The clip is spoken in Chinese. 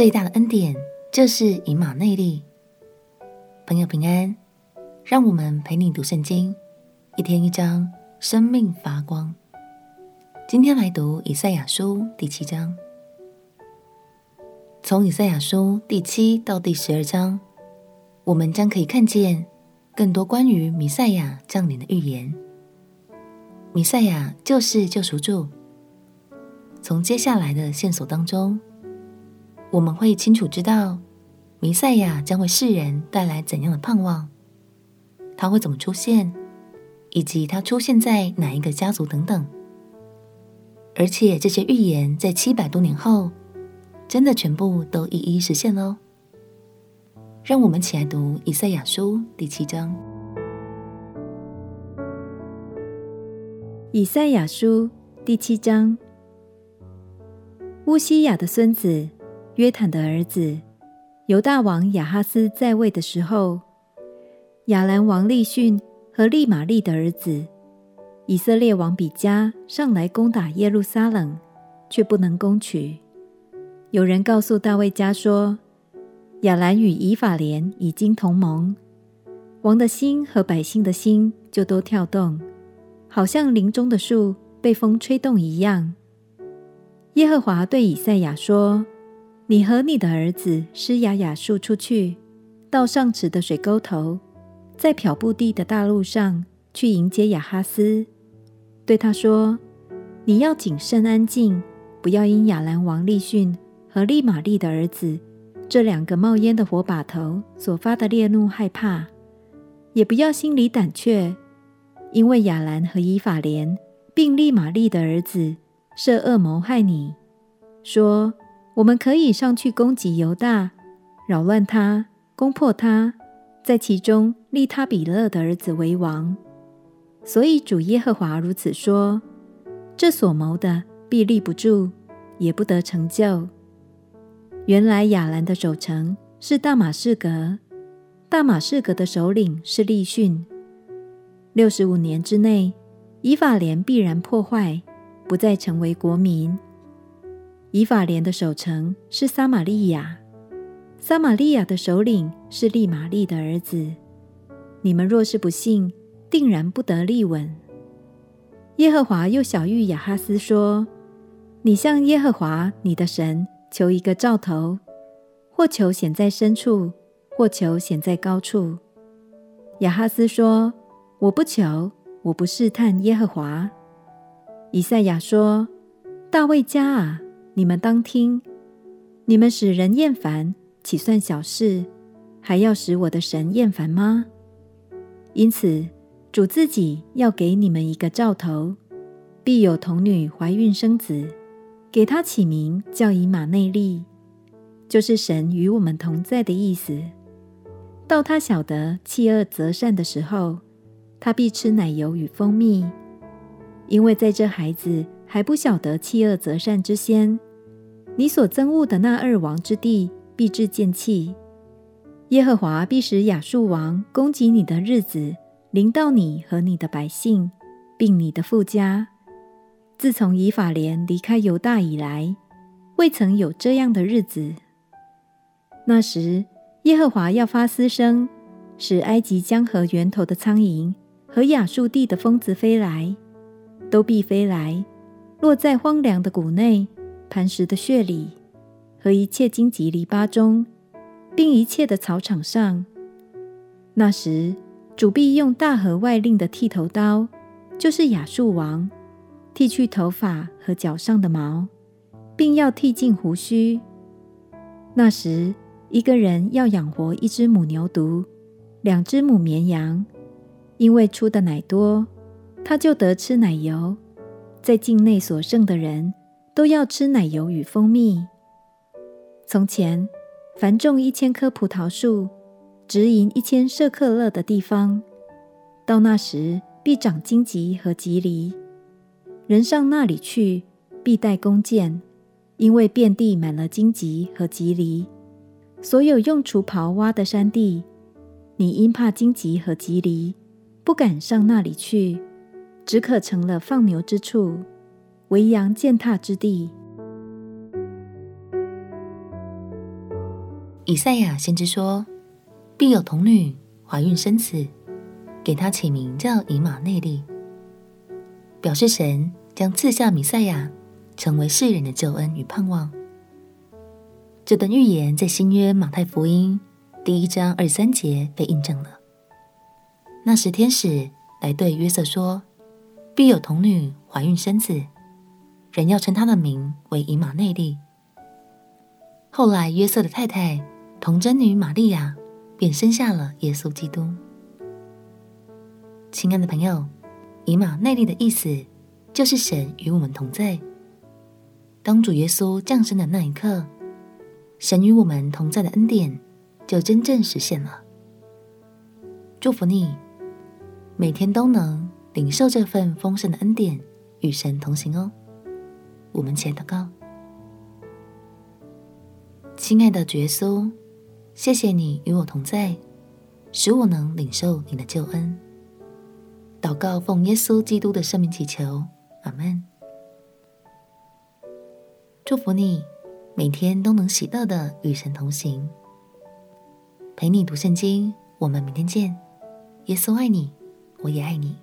最大的恩典就是以马内利。朋友平安，让我们陪你读圣经，一天一章，生命发光。今天来读以赛亚书第七章。从以赛亚书第七到第十二章，我们将可以看见更多关于弥赛亚降临的预言。弥赛亚就是救赎主。从接下来的线索当中，我们会清楚知道弥赛亚将为世人带来怎样的盼望，他会怎么出现，以及他出现在哪一个家族等等。而且这些预言在七百多年后，真的全部都一一实现喽。让我们起来读以赛亚书第七章。以赛亚书第七章。乌西雅的孙子约坦的儿子犹大王亚哈斯在位的时候，亚兰王利逊和利玛利的儿子以色列王比加上来攻打耶路撒冷，却不能攻取。有人告诉大卫家说，亚兰与以法莲已经同盟，王的心和百姓的心就都跳动，好像林中的树被风吹动一样。耶和华对以赛亚说：“你和你的儿子施雅雅述出去，到上池的水沟头，在漂布地的大路上去迎接亚哈斯，对他说：你要谨慎安静，不要因亚兰王利逊和利玛利的儿子这两个冒烟的火把头所发的烈怒害怕，也不要心里胆怯，因为亚兰和以法莲并利玛利的儿子。”设恶谋害你，说我们可以上去攻击犹大，扰乱他，攻破他，在其中立他比勒的儿子为王。所以主耶和华如此说：这所谋的必立不住，也不得成就。原来亚兰的守城是大马士革，大马士革的首领是利汛。六十五年之内，以法莲必然破坏。不再成为国民。以法莲的守城是撒玛利亚，撒玛利亚的首领是利玛利的儿子。你们若是不信，定然不得立稳。耶和华又晓諭亚哈斯说：“你向耶和华你的神求一个兆头，或求显在深处，或求显在高处。”亚哈斯说：“我不求，我不试探耶和华。”以赛亚说：“大卫家啊，你们当听！你们使人厌烦，岂算小事？还要使我的神厌烦吗？因此，主自己要给你们一个兆头：必有童女怀孕生子，给他起名叫以马内利，就是神与我们同在的意思。到他晓得弃恶择善的时候，他必吃奶油与蜂蜜。”因为在这孩子还不晓得弃恶择善之先，你所憎恶的那二王之地必致见弃。耶和华必使亚述王攻击你的日子临到你和你的百姓，并你的富家。自从以法莲离开犹大以来，未曾有这样的日子。那时，耶和华要发嘶声，使埃及江河源头的苍蝇和亚述地的蜂子飞来。都必飞来，落在荒凉的谷内、磐石的穴里和一切荆棘篱笆中，并一切的草场上。那时，主必用大河外令的剃头刀，就是亚述王，剃去头发和脚上的毛，并要剃尽胡须。那时，一个人要养活一只母牛犊、两只母绵羊，因为出的奶多。他就得吃奶油，在境内所剩的人都要吃奶油与蜂蜜。从前，凡种一千棵葡萄树、植银一千舍克勒的地方，到那时必长荆棘和棘藜。人上那里去，必带弓箭，因为遍地满了荆棘和棘藜。所有用锄刨挖的山地，你因怕荆棘和棘藜，不敢上那里去。只可成了放牛之处，为羊践踏之地。以赛亚先知说，必有童女怀孕生子，给他起名叫以马内利，表示神将赐下弥赛亚，成为世人的救恩与盼望。这段预言在新约马太福音第一章二三节被印证了。那时天使来对约瑟说，必有童女怀孕生子，人要称他的名为以马内利。后来约瑟的太太童贞女玛利亚便生下了耶稣基督。亲爱的朋友，以马内利的意思就是神与我们同在。当主耶稣降生的那一刻，神与我们同在的恩典就真正实现了。祝福你，每天都能领受这份丰盛的恩典，与神同行哦。我们前祷告，亲爱的耶稣，谢谢你与我同在，使我能领受你的救恩。祷告奉耶稣基督的圣名祈求，阿门。祝福你。每天都能喜乐的与神同行，陪你读圣经。我们明天见。耶稣爱你，我也爱你。